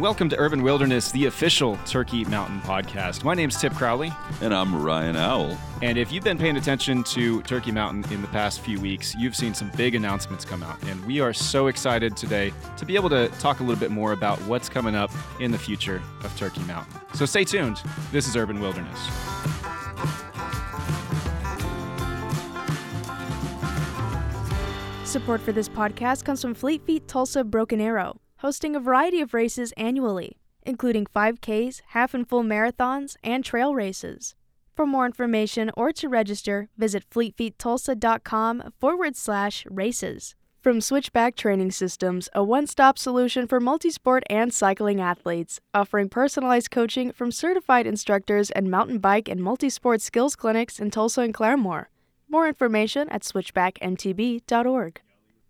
Welcome to Urban Wilderness, the official Turkey Mountain podcast. My name's Tip Crowley. And I'm Ryan Owl. And if you've been paying attention to Turkey Mountain in the past few weeks, you've seen some big announcements come out. And we are so excited today to be able to talk a little bit more about what's coming up in the future of Turkey Mountain. So stay tuned. This is Urban Wilderness. Support for this podcast comes from Fleet Feet Tulsa Broken Arrow hosting a variety of races annually, including 5Ks, half and full marathons, and trail races. For more information or to register, visit fleetfeettulsa.com forward slash races. From Switchback Training Systems, a one stop solution for multisport and cycling athletes, offering personalized coaching from certified instructors and mountain bike and multisport skills clinics in Tulsa and Claremore. More information at switchbackmtb.org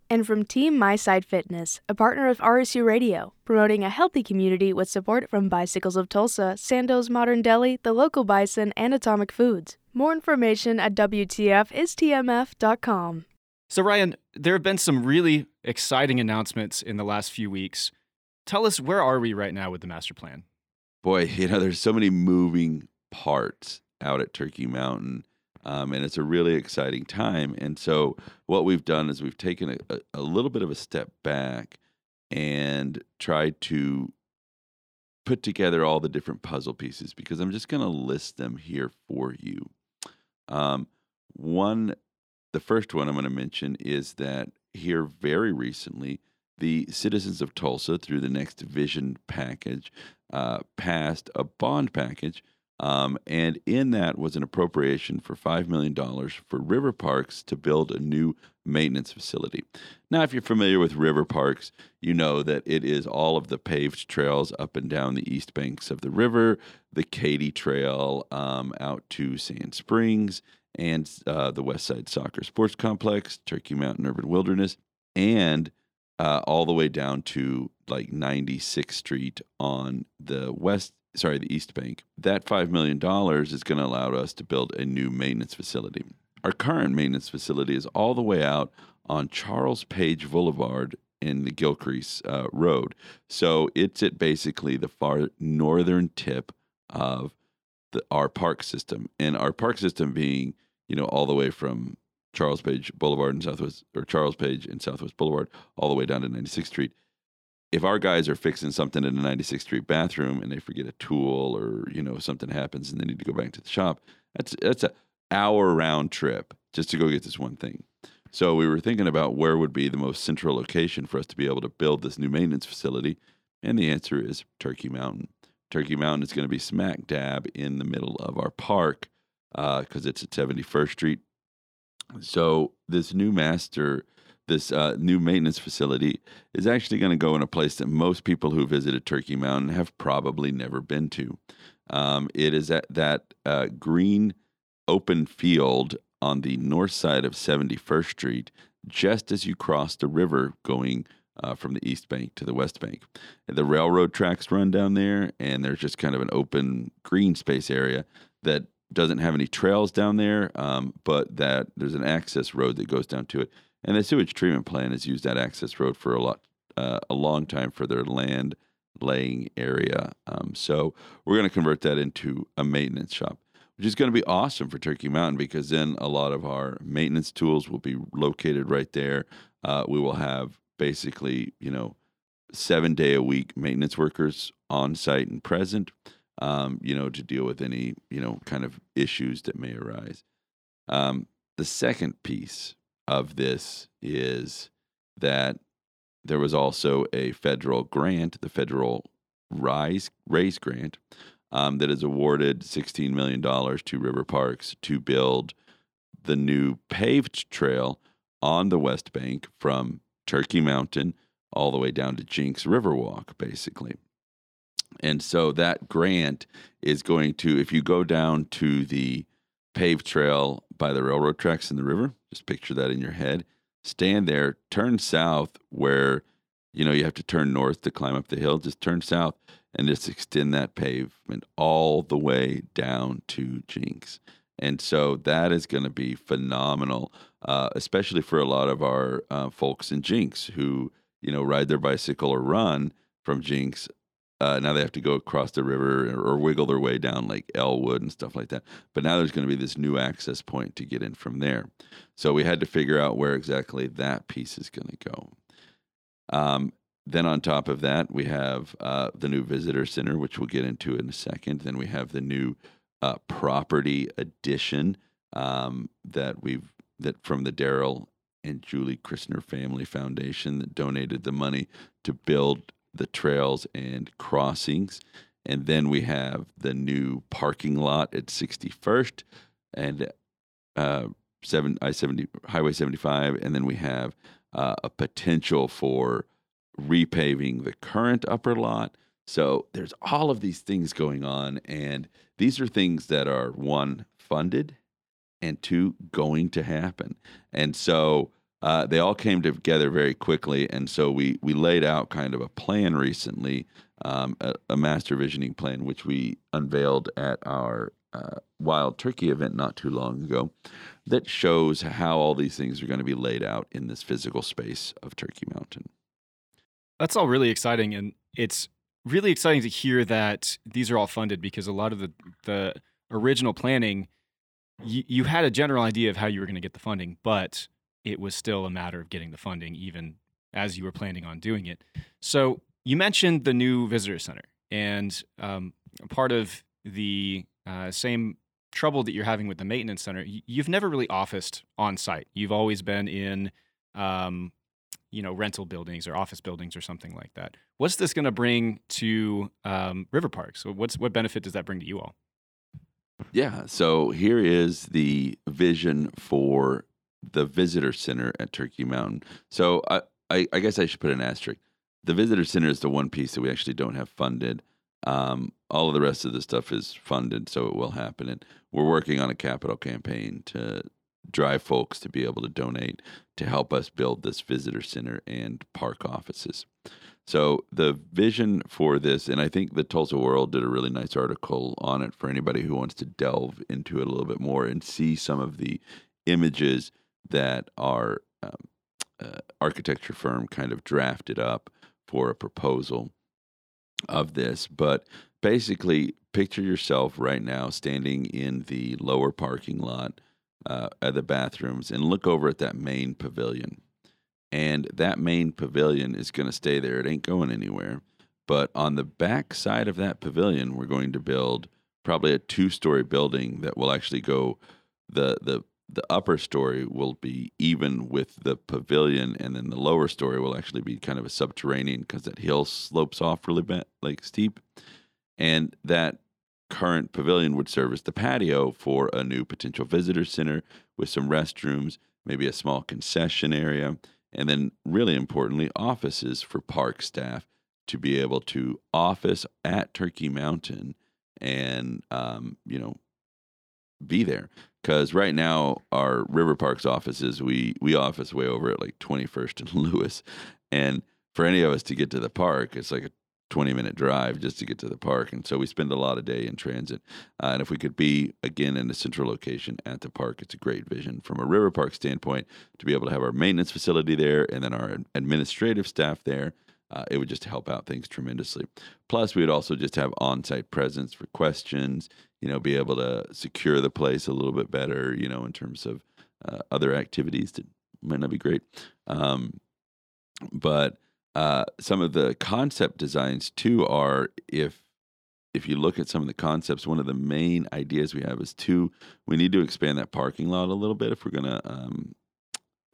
and from Team My Side Fitness, a partner of RSU Radio, promoting a healthy community with support from Bicycles of Tulsa, Sandoz Modern Deli, The Local Bison, and Atomic Foods. More information at WTFistMF.com. So, Ryan, there have been some really exciting announcements in the last few weeks. Tell us, where are we right now with the master plan? Boy, you know, there's so many moving parts out at Turkey Mountain um, and it's a really exciting time. And so, what we've done is we've taken a, a, little bit of a step back and tried to put together all the different puzzle pieces because I'm just going to list them here for you. Um, one, the first one I'm going to mention is that here very recently, the citizens of Tulsa, through the Next Vision package, uh, passed a bond package um, and in that was an appropriation for $5 million for river parks to build a new maintenance facility. Now, if you're familiar with river parks, you know that it is all of the paved trails up and down the east banks of the river, the Katy Trail um, out to Sand Springs, and uh, the West Side Soccer Sports Complex, Turkey Mountain Urban Wilderness, and uh, all the way down to like 96th Street on the west sorry, the East Bank. That $5 million is going to allow us to build a new maintenance facility. Our current maintenance facility is all the way out on Charles Page Boulevard in the Gilcrease uh, Road. So it's at basically the far northern tip of the, our park system. And our park system being, you know, all the way from Charles Page Boulevard and Southwest, or Charles Page and Southwest Boulevard, all the way down to 96th Street if our guys are fixing something in a 96th Street bathroom and they forget a tool or you know something happens and they need to go back to the shop, that's that's a hour round trip just to go get this one thing. So we were thinking about where would be the most central location for us to be able to build this new maintenance facility, and the answer is Turkey Mountain. Turkey Mountain is going to be smack dab in the middle of our park because uh, it's at 71st Street. So this new master this uh, new maintenance facility is actually going to go in a place that most people who visited Turkey Mountain have probably never been to. Um, it is at that uh, green open field on the north side of 71st Street, just as you cross the river going uh, from the east bank to the west bank. The railroad tracks run down there, and there's just kind of an open green space area that doesn't have any trails down there, um, but that there's an access road that goes down to it. And the sewage treatment plant has used that access road for a lot, uh, a long time for their land laying area. Um, so we're going to convert that into a maintenance shop, which is going to be awesome for Turkey Mountain because then a lot of our maintenance tools will be located right there. Uh, we will have basically, you know, seven day a week maintenance workers on site and present, um, you know, to deal with any, you know, kind of issues that may arise. Um, the second piece of this is that there was also a federal grant, the federal Rise Raise grant, um, that has awarded $16 million to River Parks to build the new paved trail on the West Bank from Turkey Mountain all the way down to Jenks Riverwalk, basically. And so that grant is going to, if you go down to the paved trail by the railroad tracks in the river. Just picture that in your head. Stand there, turn south where you know you have to turn north to climb up the hill. Just turn south and just extend that pavement all the way down to Jenks. And so that is going to be phenomenal, uh, especially for a lot of our uh, folks in Jenks who you know ride their bicycle or run from Jenks uh, now they have to go across the river or, wiggle their way down like Elwood and stuff like that. But now there's going to be this new access point to get in from there. So we had to figure out where exactly that piece is going to go. Um, then on top of that, we have uh, the new visitor center, which we'll get into in a second. Then we have the new uh, property addition um, that we've that from the Daryl and Julie Christner Family Foundation that donated the money to build the trails and crossings. And then we have the new parking lot at 61st and uh, seven I seventy Highway 75, and then we have uh, a potential for repaving the current upper lot. So there's all of these things going on, and these are things that are one funded and two going to happen. And so uh, they all came together very quickly, and so we we laid out kind of a plan recently, um, a, a, master visioning plan, which we unveiled at our uh, Wild Turkey event not too long ago, that shows how all these things are going to be laid out in this physical space of Turkey Mountain. That's all really exciting, and it's really exciting to hear that these are all funded because a lot of the the original planning, you, you had a general idea of how you were going to get the funding, but it was still a matter of getting the funding, even as you were planning on doing it. So you mentioned the new visitor center, and um, part of the uh, same trouble that you're having with the maintenance center, you've never really officed on site. You've always been in um, you know rental buildings or office buildings or something like that. What's this going to bring to um, River Parks? So what's what benefit does that bring to you all? Yeah, so here is the vision for the visitor center at Turkey Mountain. So I, I, I guess I should put an asterisk. The visitor center is the one piece that we actually don't have funded. Um, all of the rest of the stuff is funded, so it will happen. And we're working on a capital campaign to drive folks to be able to donate to help us build this visitor center and park offices. So the vision for this, and I think the Tulsa World did a really nice article on it for anybody who wants to delve into it a little bit more and see some of the images that our um, uh, architecture firm kind of drafted up for a proposal of this. But basically, picture yourself right now standing in the lower parking lot uh, at the bathrooms and look over at that main pavilion. And that main pavilion is going to stay there. It ain't going anywhere. But on the back side of that pavilion, we're going to build probably a two story building that will actually go the the the upper story will be even with the pavilion, and then the lower story will actually be kind of a subterranean because that hill slopes off really bad, like steep, and that current pavilion would serve as the patio for a new potential visitor center with some restrooms, maybe a small concession area, and then, really importantly, offices for park staff to be able to office at Turkey Mountain and, um, you know, be there. Because right now, our River Parks offices, we, we office way over at like 21st and Lewis. And for any of us to get to the park, it's like a 20 minute drive just to get to the park. And so we spend a lot of day in transit. Uh, and if we could be again in a central location at the park, it's a great vision from a river park standpoint to be able to have our maintenance facility there and then our administrative staff there. Uh, it would just help out things tremendously. Plus, we would also just have on site presence for questions, you know, be able to secure the place a little bit better, you know, in terms of uh, other activities that might not be great. Um, but uh, some of the concept designs too are if if you look at some of the concepts, one of the main ideas we have is to we need to expand that parking lot a little bit if we're going to um,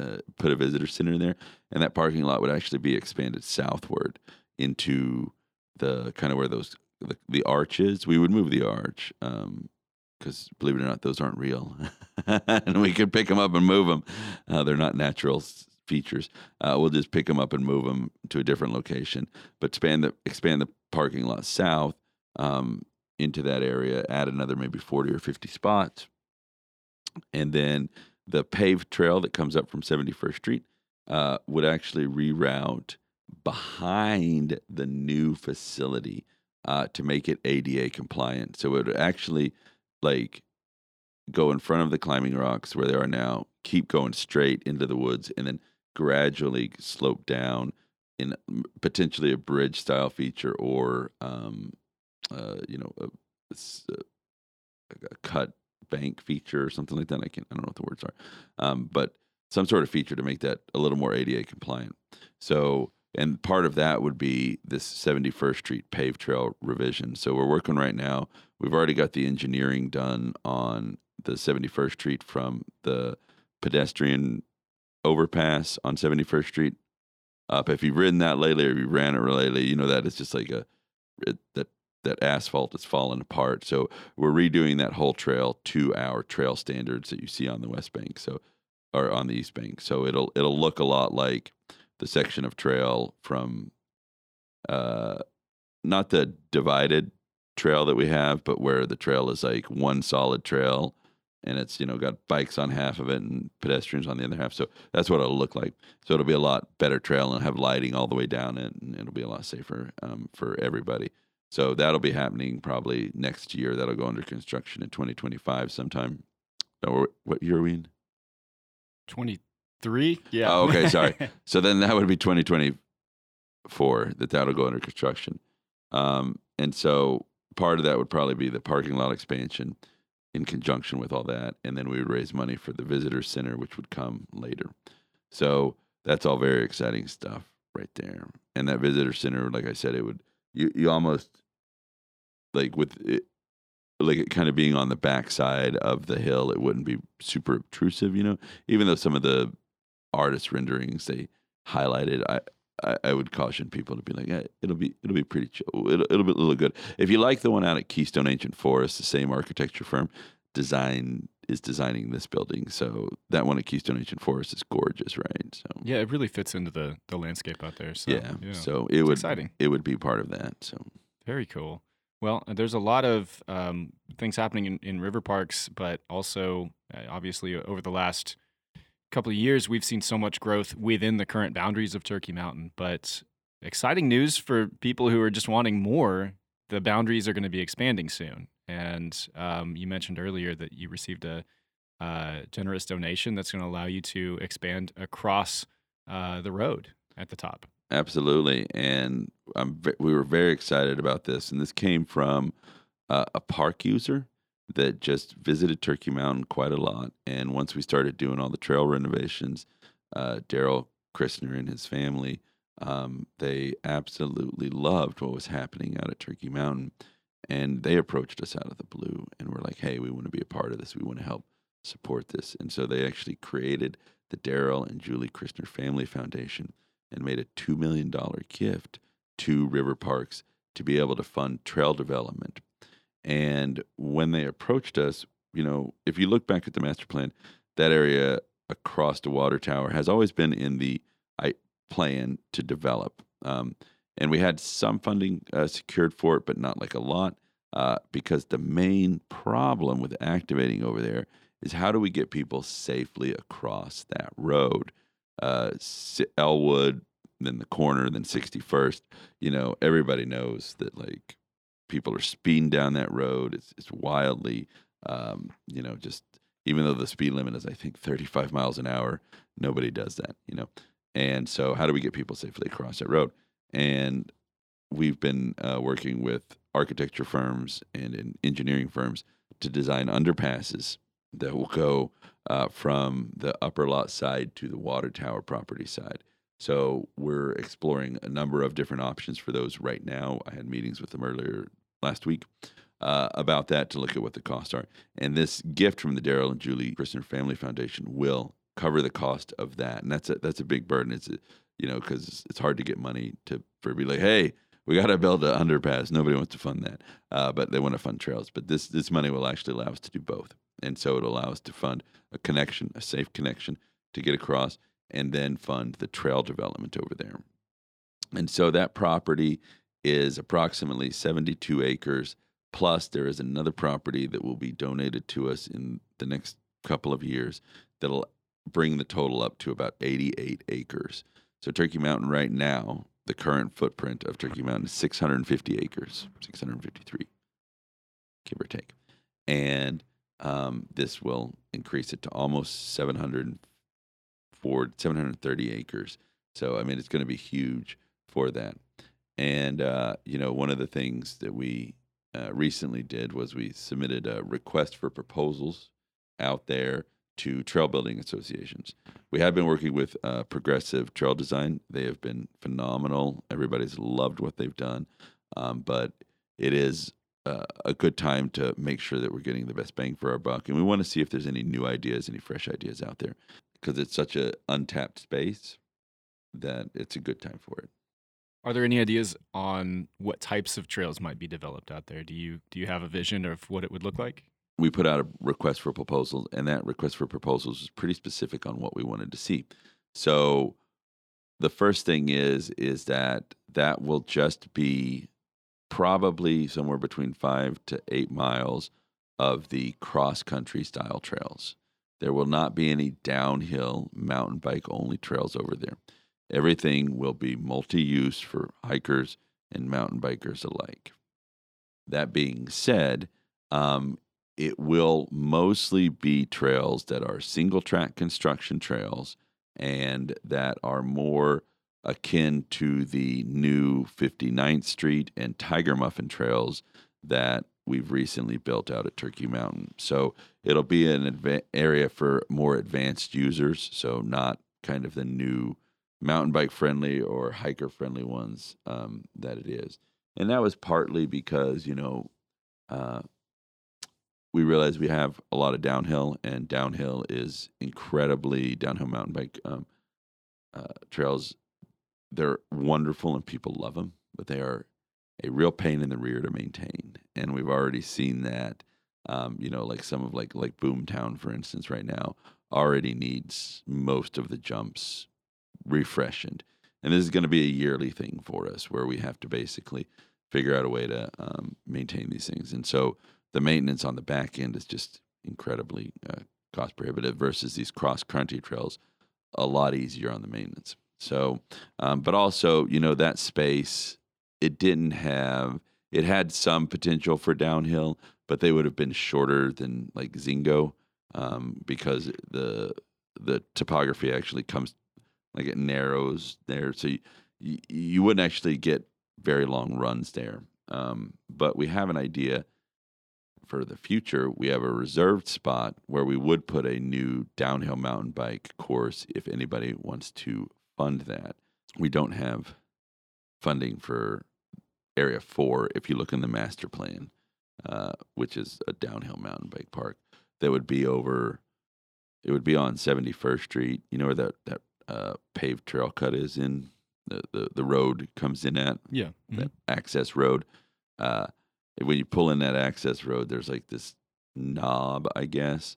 uh, put a visitor center there, and that parking lot would actually be expanded southward into the kind of where those the, the arches. We would move the arch because um, believe it or not, those aren't real, and we could pick them up and move them. Uh, they're not natural features. Uh, we'll just pick them up and move them to a different location, but expand the expand the parking lot south um, into that area. Add another maybe forty or fifty spots, and then the paved trail that comes up from 71st Street uh, would actually reroute behind the new facility uh, to make it ADA compliant. So it would actually like go in front of the climbing rocks where they are now, keep going straight into the woods, and then gradually slope down in potentially a bridge style feature or um, uh, you know a, a, a, cut bank feature or something like that. I can't I don't know what the words are, um, but some sort of feature to make that a little more ADA compliant. So and part of that would be this 71st Street paved trail revision. So we're working right now. We've already got the engineering done on the 71st Street from the pedestrian overpass on 71st Street up. If you've ridden that lately or you ran it lately, you know that it's just like a it, that that asphalt is falling apart. So we're redoing that whole trail to our trail standards that you see on the West Bank. So or on the East Bank. So it'll it'll look a lot like the section of trail from uh not the divided trail that we have, but where the trail is like one solid trail and it's you know got bikes on half of it and pedestrians on the other half. So that's what it'll look like. So it'll be a lot better trail and have lighting all the way down it, and it'll be a lot safer um, for everybody. So that'll be happening probably next year. That'll go under construction in 2025 sometime. Or what year are we in? 23. Yeah. Oh, okay. Sorry. so then that would be 2024 that that'll go under construction. Um, and so part of that would probably be the parking lot expansion in conjunction with all that. And then we would raise money for the visitor center, which would come later. So that's all very exciting stuff right there. And that visitor center, like I said, it would, you, you almost like with it, like it kind of being on the backside of the hill, it wouldn't be super obtrusive, you know, even though some of the artist renderings they highlighted, I, I, I would caution people to be like, eh, it'll be it'll be pretty chill. It'll, it'll be a little good. If you like the one out at Keystone Ancient Forest, the same architecture firm design is designing this building. So that one at Keystone Ancient Forest is gorgeous, right? So yeah, it really fits into the the landscape out there. So, yeah, yeah. so it would exciting. it would be part of that. So very cool. Well, there's a lot of um, things happening in, in river parks, but also uh, obviously over the last couple of years, we've seen so much growth within the current boundaries of Turkey Mountain. But exciting news for people who are just wanting more. The boundaries are going to be expanding soon. And um, you mentioned earlier that you received a uh, generous donation that's going to allow you to expand across uh, the road at the top. Absolutely, and we were very excited about this. And this came from uh, a park user that just visited Turkey Mountain quite a lot. And once we started doing all the trail renovations, uh, Daryl Christner and his family, um, they absolutely loved what was happening out at Turkey Mountain. And they approached us out of the blue and were like, hey, we want to be a part of this. We want to help support this. And so they actually created the Daryl and Julie Christner Family Foundation and made a $2 million gift to River Parks to be able to fund trail development and when they approached us, you know, if you look back at the master plan, that area across the water tower has always been in the I, plan to develop. Um, and we had some funding uh, secured for it, but not like a lot, uh, because the main problem with activating over there is how do we get people safely across that road? Uh, Elwood, then the corner, then 61st. You know, everybody knows that like people are speeding down that road. It's it's wildly, um, you know, just even though the speed limit is I think 35 miles an hour, nobody does that, you know. And so, how do we get people safely across that road? And we've been uh, working with architecture firms and engineering firms to design underpasses that will go uh, from the upper lot side to the water tower property side. So we're exploring a number of different options for those right now. I had meetings with them earlier last week uh, about that to look at what the costs are. And this gift from the Daryl and Julie Christner Family Foundation will cover the cost of that. And that's a that's a big burden. It's a, you know because it's hard to get money to for be like, hey, we got to build an underpass. Nobody wants to fund that, uh, but they want to fund trails. But this this money will actually allow us to do both, and so it allows to fund a connection, a safe connection to get across, and then fund the trail development over there. And so that property is approximately 72 acres. Plus, there is another property that will be donated to us in the next couple of years that'll bring the total up to about 88 acres. So, Turkey Mountain right now, the current footprint of Turkey Mountain is 650 acres, 653, give or take. And um, this will increase it to almost 704, 730 acres. So, I mean, it's going to be huge for that. And uh, you know, one of the things that we uh, recently did was we submitted a request for proposals out there to trail building associations. We have been working with uh, Progressive Trail Design. They have been phenomenal. Everybody's loved what they've done, um, but it is uh, a good time to make sure that we're getting the best bang for our buck. And we want to see if there's any new ideas, any fresh ideas out there, because it's such an untapped space that it's a good time for it. Are there any ideas on what types of trails might be developed out there? Do you do you have a vision of what it would look like? We put out a request for proposals, and that request for proposals was pretty specific on what we wanted to see. So the first thing is is that that will just be probably somewhere between five to eight miles of the cross country style trails. There will not be any downhill mountain bike only trails over there. Everything will be multi use for hikers and mountain bikers alike. That being said, um, it will mostly be trails that are single track construction trails and that are more akin to the new 59th Street and Tiger Muffin trails that we've recently built out at Turkey Mountain. So it'll be an adva- area for more advanced users, so not kind of the new mountain bike friendly or hiker friendly ones um, that it is. And that was partly because, you know, uh, we realized we have a lot of downhill, and downhill is incredibly downhill mountain bike um, uh, trails they're wonderful and people love them, but they are a real pain in the rear to maintain. And we've already seen that. Um, you know, like some of like like Boomtown, for instance, right now already needs most of the jumps refreshed. And this is going to be a yearly thing for us, where we have to basically figure out a way to um, maintain these things. And so the maintenance on the back end is just incredibly uh, cost prohibitive versus these cross country trails, a lot easier on the maintenance. So, um, but also, you know, that space, it didn't have, it had some potential for downhill, but they would have been shorter than like Zingo um, because the the topography actually comes like it narrows there, so you, you wouldn't actually get very long runs there. Um, but we have an idea for the future. We have a reserved spot where we would put a new downhill mountain bike course if anybody wants to fund that. We don't have funding for Area 4 if you look in the master plan, uh, which is a downhill mountain bike park that would be over, it would be on 71st Street. You know where that, that uh, paved trail cut is in? The, the, the road comes in at? Yeah. Mm-hmm. That access road. Uh, when you pull in that access road, there's like this knob, I guess,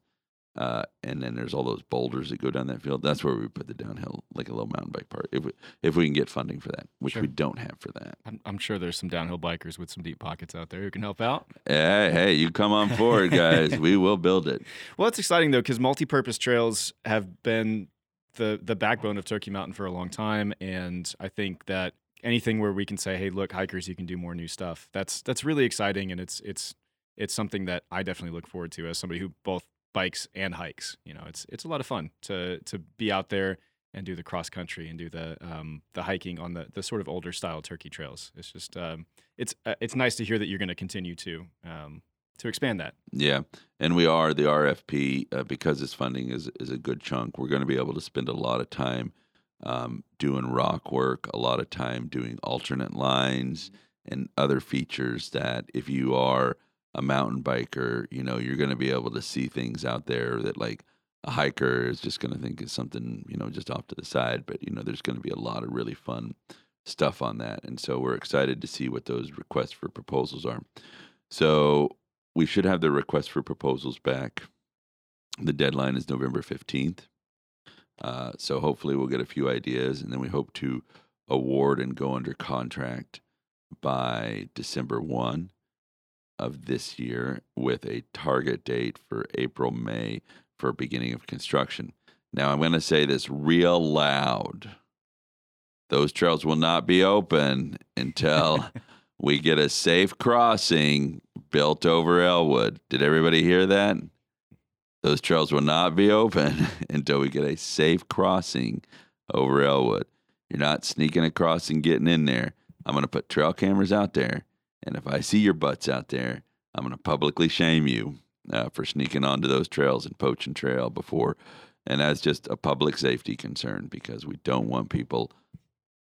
uh, and then there's all those boulders that go down that field. That's where we put the downhill, like a little mountain bike park, if we if we can get funding for that, which Sure. we don't have for that. I'm, I'm sure there's some downhill bikers with some deep pockets out there who can help out. Hey, hey, you come on forward, guys. we will build it. Well, it's exciting though because multi-purpose trails have been the the backbone of Turkey Mountain for a long time, and I think that anything where we can say, "Hey, look, hikers, you can do more new stuff," that's that's really exciting, and it's it's it's something that I definitely look forward to as somebody who both bikes and hikes. You know, it's it's a lot of fun to to be out there and do the cross country and do the um, the hiking on the the sort of older style Turkey trails. It's just um, it's uh, it's nice to hear that you're going to continue to um, to expand that. Yeah, and we are the RFP uh, because this funding is is a good chunk. We're going to be able to spend a lot of time um, doing rock work, a lot of time doing alternate lines and other features that if you are a mountain biker, you know, you're going to be able to see things out there that like a hiker is just going to think is something, you know, just off to the side. But, you know, there's going to be a lot of really fun stuff on that. And so we're excited to see what those requests for proposals are. So we should have the request for proposals back. The deadline is November 15th. Uh, so hopefully we'll get a few ideas and then we hope to award and go under contract by December 1 of this year with a target date for April, May for beginning of construction. Now, I'm going to say this real loud. Those trails will not be open until we get a safe crossing built over Elwood. Did everybody hear that? Those trails will not be open until we get a safe crossing over Elwood. You're not sneaking across and getting in there. I'm going to put trail cameras out there. And if I see your butts out there, I'm going to publicly shame you uh, for sneaking onto those trails and poaching trail before. And that's just a public safety concern because we don't want people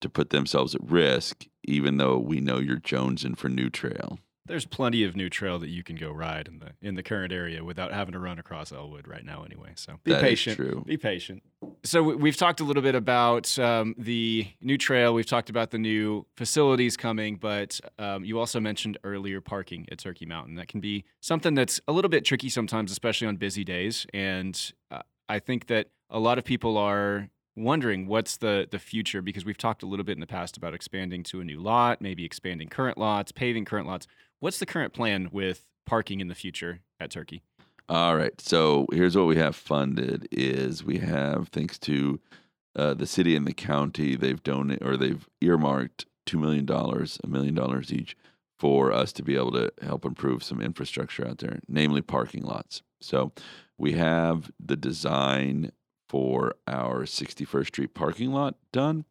to put themselves at risk, even though we know you're jonesing for new trail. There's plenty of new trail that you can go ride in the in the current area without having to run across Elwood right now, anyway. So be That is patient. true. Be patient. So we- we've talked a little bit about um, the new trail. We've talked about the new facilities coming, but um, you also mentioned earlier parking at Turkey Mountain. That can be something that's a little bit tricky sometimes, especially on busy days. And uh, I think that a lot of people are wondering what's the the future because we've talked a little bit in the past about expanding to a new lot, maybe expanding current lots, paving current lots. What's the current plan with parking in the future at Turkey? All right. So here's what we have funded is we have thanks to uh, the city and the county they've donated or they've earmarked two million dollars, a million dollars each for us to be able to help improve some infrastructure out there, namely parking lots. So we have the design for our 61st Street parking lot done.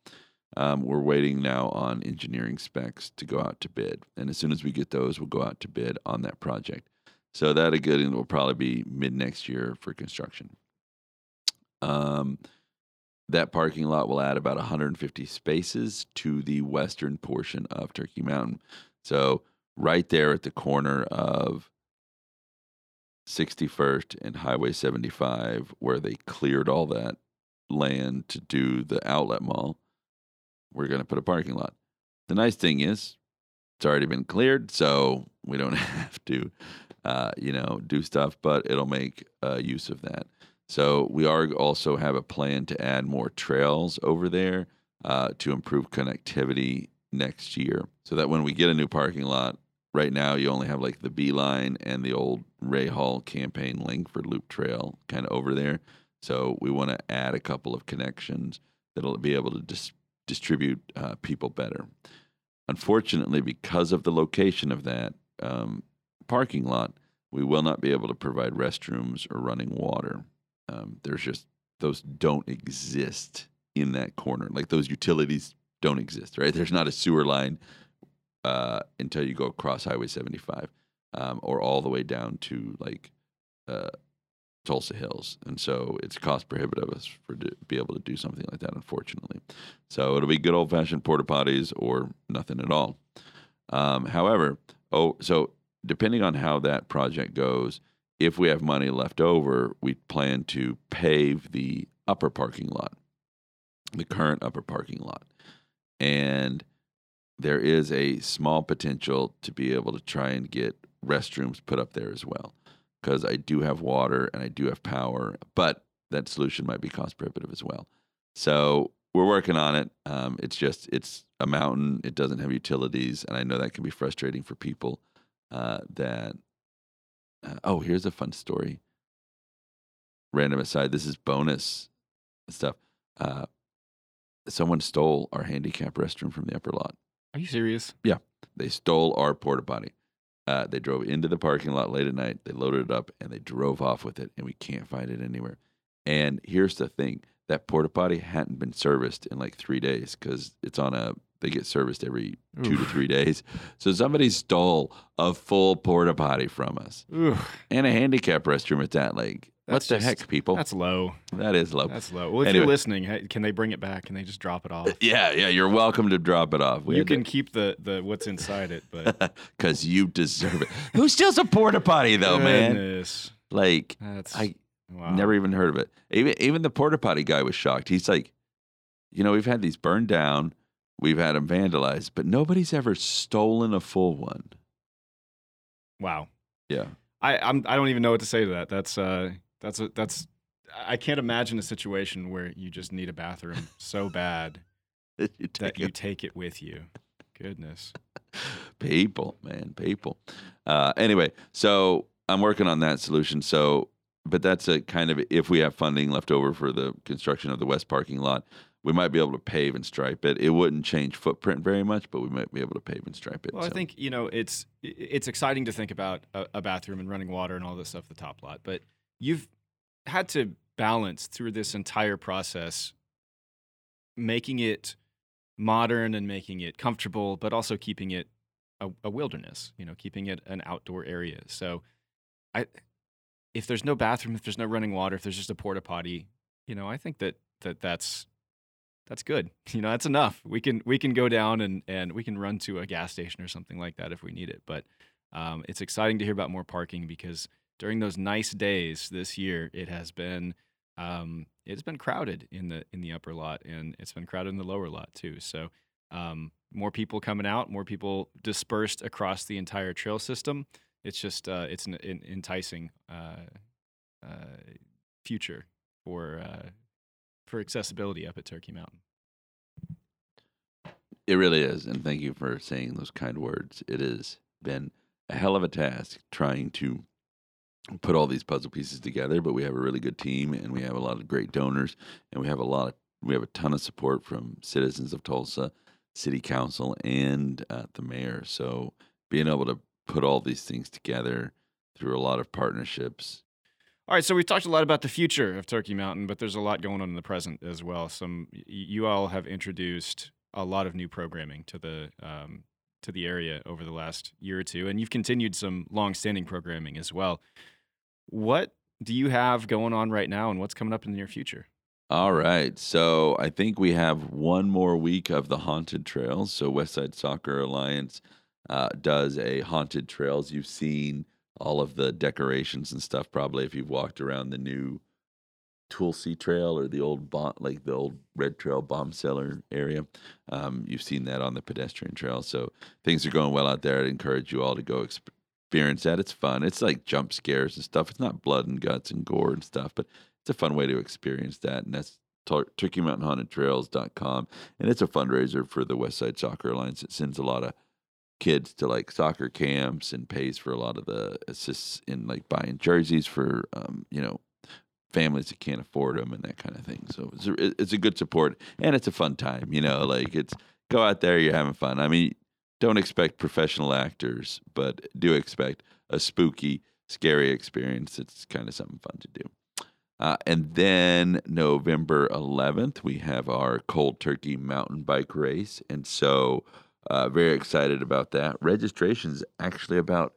Um, we're waiting now on engineering specs to go out to bid, and as soon as we get those, we'll go out to bid on that project. So that a again will probably be mid next year for construction. Um, that parking lot will add about 150 spaces to the western portion of Turkey Mountain. So right there at the corner of 61st and Highway 75, where they cleared all that land to do the outlet mall, we're going to put a parking lot. The nice thing is, it's already been cleared, so we don't have to, uh, you know, do stuff. But it'll make uh, use of that. So we are also have a plan to add more trails over there uh, to improve connectivity next year, so that when we get a new parking lot, right now you only have like the B line and the old Ray Hall campaign link for Loop Trail kind of over there. So we want to add a couple of connections that'll be able to dis- distribute uh, people better. Unfortunately, because of the location of that um, parking lot, we will not be able to provide restrooms or running water. Um, there's just those don't exist in that corner. Like those utilities don't exist, right? There's not a sewer line uh, until you go across Highway 75 um, or all the way down to like uh, Tulsa Hills, and so it's cost prohibitive us for to be able to do something like that. Unfortunately, so it'll be good old fashioned porta potties or nothing at all. Um, however, oh, so depending on how that project goes, if we have money left over, we plan to pave the upper parking lot, the current upper parking lot, and there is a small potential to be able to try and get restrooms put up there as well because I do have water and I do have power, but that solution might be cost prohibitive as well. So we're working on it. Um, it's just it's a mountain. It doesn't have utilities, and I know that can be frustrating for people. Uh, that uh, oh, here's a fun story. Random aside, this is bonus stuff. Uh, someone stole our handicap restroom from the upper lot. Are you serious? Yeah, they stole our porta potty. Uh, they drove into the parking lot late at night. They loaded it up and they drove off with it, and we can't find it anywhere. And here's the thing: that porta potty hadn't been serviced in like three days because it's on a. They get serviced every two to three days. So somebody stole a full porta potty from us Ooh, and a handicap restroom at that. Like, what the just- heck, people? that's low. that is low. That's low. Well, if Anyway. you're listening, can they bring it back? Can they just drop it off? yeah, yeah. You're welcome to drop it off. We you had to- can keep the, the what's inside it, but because you deserve it. Who steals a porta potty though, man? Like That's I wow. never even heard of it. Even even the porta potty guy was shocked. He's like, you know, we've had these burned down, we've had them vandalized, but nobody's ever stolen a full one. Wow. Yeah, I I'm I don't even know what to say to that. That's uh that's a, that's I can't imagine a situation where you just need a bathroom so bad You that take you it- take it with you. Goodness. people, man, people. Uh, anyway, so I'm working on that solution. So, but that's a kind of if we have funding left over for the construction of the west parking lot, we might be able to pave and stripe it. It wouldn't change footprint very much, but we might be able to pave and stripe it. Well, I think you know it's it's exciting to think about a, a bathroom and running water and all this stuff the top lot, but you've had to balance through this entire process, making it modern and making it comfortable, but also keeping it a, a wilderness. You know, keeping it an outdoor area. So, I if there's no bathroom, if there's no running water, if there's just a porta potty, you know, I think that that that's that's good. You know, that's enough. We can we can go down and and we can run to a gas station or something like that if we need it. But um, it's exciting to hear about more parking because during those nice days this year, it has been um, it's been crowded in the in the upper lot and it's been crowded in the lower lot too. So um, more people coming out, more people dispersed across the entire trail system. It's just uh, it's an, an enticing uh, uh, future for uh, for accessibility up at Turkey Mountain. It really is, and thank you for saying those kind words. It has been a hell of a task trying to put all these puzzle pieces together, but we have a really good team and we have a lot of great donors and we have a lot of we have a ton of support from citizens of Tulsa, city council, and uh, the mayor. So being able to put all these things together through a lot of partnerships. All right, so we've talked a lot about the future of Turkey Mountain, but there's a lot going on in the present as well. Some you all have introduced a lot of new programming to the um, to the area over the last year or two, and you've continued some long-standing programming as well. What do you have going on right now, and what's coming up in the near future? All right. So I think we have one more week of the haunted trails. So Westside Soccer Alliance uh, does a haunted trails. You've seen all of the decorations and stuff probably if you've walked around the new Tulsi Trail or the old bomb, like the old Red Trail bomb cellar area. Um, you've seen that on the pedestrian trail. So things are going well out there. I'd encourage you all to go exp- experience that. It's fun. It's like jump scares and stuff. It's not blood and guts and gore and stuff, but it's a fun way to experience that. And that's Tur- TurkeyMountainHauntedTrails.com. And it's a fundraiser for the West Side Soccer Alliance. It sends a lot of kids to like soccer camps and pays for a lot of the assists in like buying jerseys for, um, you know, families that can't afford them and that kind of thing. So it's a, it's a good support and it's a fun time, you know, like it's go out there, you're having fun. I mean, don't expect professional actors, but do expect a spooky, scary experience. It's kind of something fun to do. Uh, and then November 11th, we have our Cold Turkey mountain bike race. And so, uh, very excited about that. Registration is actually about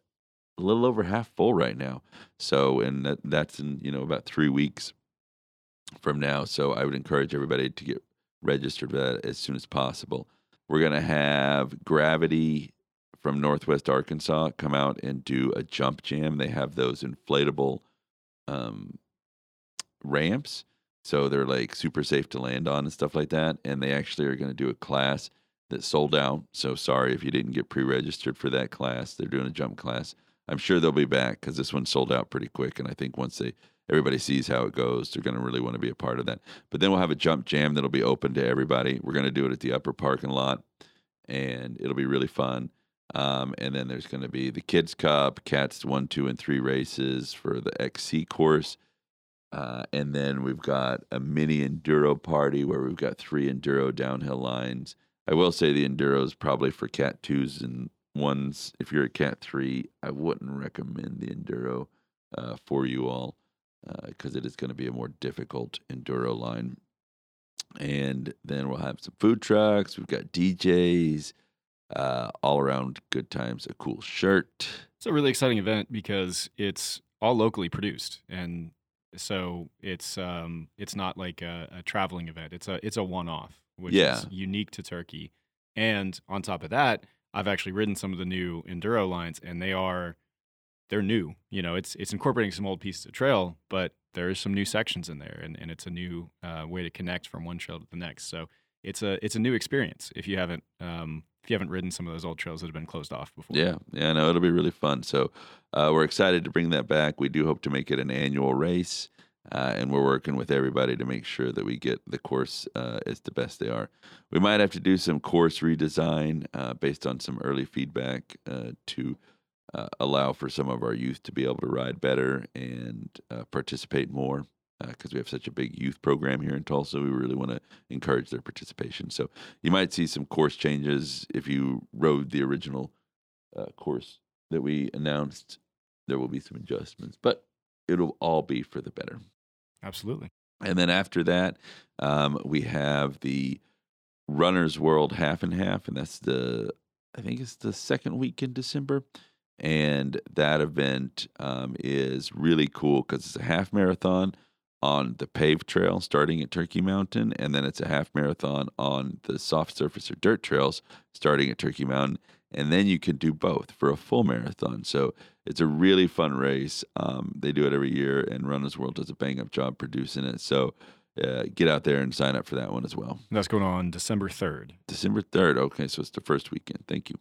a little over half full right now. So, and that, that's in, you know, about three weeks from now. So, I would encourage everybody to get registered for that as soon as possible. We're going to have Gravity from Northwest Arkansas come out and do a jump jam. They have those inflatable um, ramps. So they're like super safe to land on and stuff like that. And they actually are going to do a class that sold out. So sorry if you didn't get pre registered for that class. They're doing a jump class. I'm sure they'll be back because this one sold out pretty quick. And I think once they everybody sees how it goes, they're going to really want to be a part of that. But then we'll have a jump jam that'll be open to everybody. We're going to do it at the upper parking lot, and it'll be really fun. Um, and then there's going to be the Kids Cup, Cats one, two, and three races for the XC course. Uh, and then we've got a mini enduro party where we've got three enduro downhill lines. I will say the enduro is probably for cat twos and ones. If you're a cat three, I wouldn't recommend the enduro uh, for you all because uh, it is going to be a more difficult enduro line. And then we'll have some food trucks. We've got DJs, uh, all around good times, a cool shirt. It's a really exciting event because it's all locally produced, and so it's um, it's not like a, a traveling event. It's a it's a one off, which yeah. is unique to Turkey. And on top of that, I've actually ridden some of the new enduro lines, and they are they're new. You know, it's it's incorporating some old pieces of trail, but there is some new sections in there, and, and it's a new uh, way to connect from one trail to the next. So it's a it's a new experience if you haven't um, if you haven't ridden some of those old trails that have been closed off before. Yeah, yeah, no, it'll be really fun. So uh, we're excited to bring that back. We do hope to make it an annual race. Uh, and we're working with everybody to make sure that we get the course uh, as the best they are. We might have to do some course redesign uh, based on some early feedback uh, to uh, allow for some of our youth to be able to ride better and uh, participate more because we have such a big youth program here in Tulsa. We really want to encourage their participation. So you might see some course changes if you rode the original course that we announced. There will be some adjustments, but it'll all be for the better. Absolutely. And then after that, um, we have the Runner's World half and half, and that's the I think it's the second week in December. And that event um, is really cool because it's a half marathon on the paved trail starting at Turkey Mountain, and then it's a half marathon on the soft surface or dirt trails starting at Turkey Mountain. And then you can do both for a full marathon. So it's a really fun race. Um, they do it every year, and Runners World does a bang up job producing it. So uh, get out there and sign up for that one as well. That's going on December 3rd. December 3rd. Okay, so it's the first weekend. Thank you.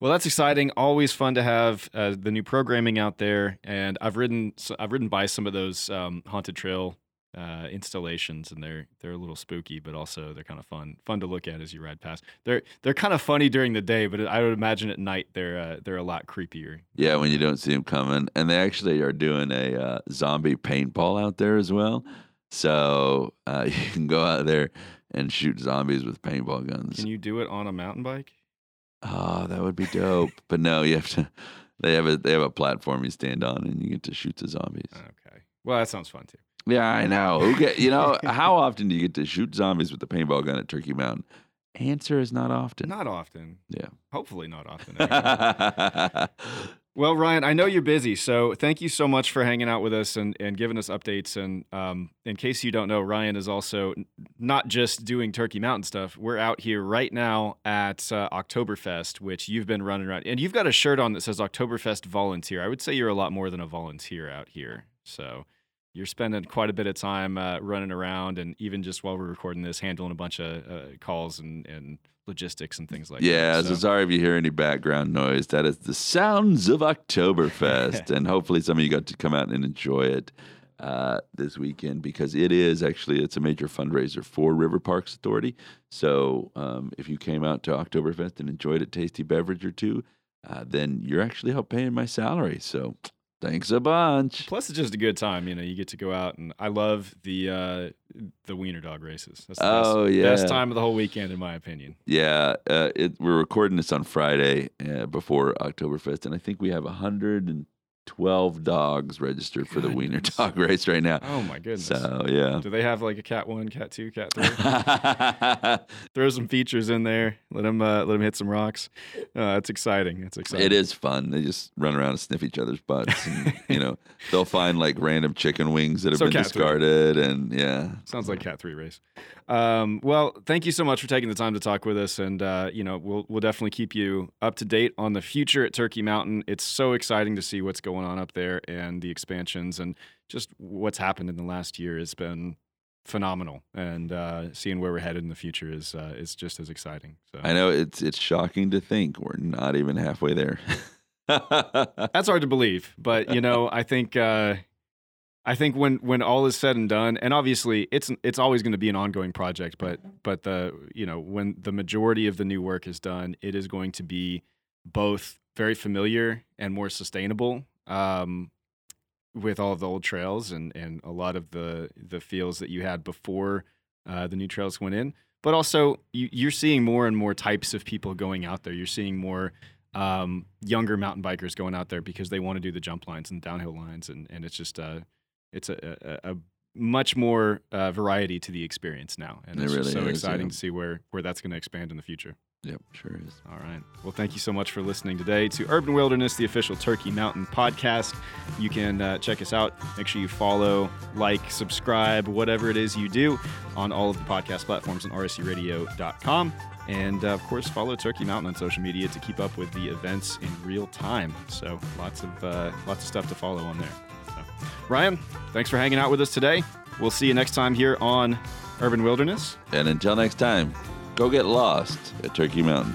Well, that's exciting. Always fun to have uh, the new programming out there, and I've ridden I've ridden by some of those um, haunted trail uh, installations, and they're they're a little spooky, but also they're kind of fun fun to look at as you ride past. They're they're kind of funny during the day, but I would imagine at night they're uh, they're a lot creepier. Yeah, when you don't see them coming, and they actually are doing a uh, zombie paintball out there as well. So uh, you can go out there and shoot zombies with paintball guns. Can you do it on a mountain bike? Oh, that would be dope. but no, you have to. They have a they have a platform you stand on, and you get to shoot the zombies. Okay. Well, that sounds fun too. Yeah, I know. Who get you know? how often do you get to shoot zombies with the paintball gun at Turkey Mountain? Answer is not often. Not often. Yeah. Hopefully, not often. anyway. well, Ryan, I know you're busy, so thank you so much for hanging out with us and, and giving us updates. And um, in case you don't know, Ryan is also not just doing Turkey Mountain stuff. We're out here right now at uh, Oktoberfest, which you've been running around, and you've got a shirt on that says Oktoberfest volunteer. I would say you're a lot more than a volunteer out here. So you're spending quite a bit of time uh, running around, and even just while we're recording this, handling a bunch of uh, calls and, and logistics and things like yeah, that. Yeah, so sorry if you hear any background noise. That is the sounds of Oktoberfest, and hopefully some of you got to come out and enjoy it uh, this weekend because it is actually it's a major fundraiser for River Parks Authority. So um, if you came out to Oktoberfest and enjoyed a tasty beverage or two, uh, then you're actually helping paying my salary. So thanks a bunch. Plus, it's just a good time. You know, you get to go out, and I love the uh, the wiener dog races. That's the Oh, best, yeah. best time of the whole weekend, in my opinion. Yeah, uh, it, we're recording this on Friday uh, before Oktoberfest, and I think we have 112 dogs registered for the Wiener Dog Race right now. Oh my goodness! So yeah. Do they have like a cat one, cat two, cat three? Throw some features in there. Let them uh, let them hit some rocks. Uh, it's exciting. It's exciting. it is fun. They just run around and sniff each other's butts. And, you know, they'll find like random chicken wings that have So been cat three. discarded, and yeah. Sounds like Cat Three race. Um, well, thank you so much for taking the time to talk with us, and uh, you know we'll we'll definitely keep you up to date on the future at Turkey Mountain. It's so exciting to see what's going on up there and the expansions and just what's happened in the last year has been phenomenal, and uh, seeing where we're headed in the future is uh, is just as exciting. So I know it's it's shocking to think we're not even halfway there. that's hard to believe, but you know I think. Uh, I think when when all is said and done, and obviously it's it's always going to be an ongoing project, but but the you know when the majority of the new work is done, it is going to be both very familiar and more sustainable um, with all the old trails and and a lot of the the feels that you had before uh, the new trails went in. But also you, you're seeing more and more types of people going out there. You're seeing more um, younger mountain bikers going out there because they want to do the jump lines and downhill lines, and and it's just uh, it's a, a, a much more uh, variety to the experience now, and It it's really so is, exciting yeah. to see where where that's going to expand in the future. Yep, sure is. All right. Well, thank you so much for listening today to Urban Wilderness, the official Turkey Mountain podcast. You can uh, check us out. Make sure you follow, like, subscribe, whatever it is you do on all of the podcast platforms on rscradio.com. And uh, of course, follow Turkey Mountain on social media to keep up with the events in real time. So lots of uh, lots of stuff to follow on there. So, Ryan, thanks for hanging out with us today. We'll see you next time here on Urban Wilderness. And until next time, go get lost at Turkey Mountain.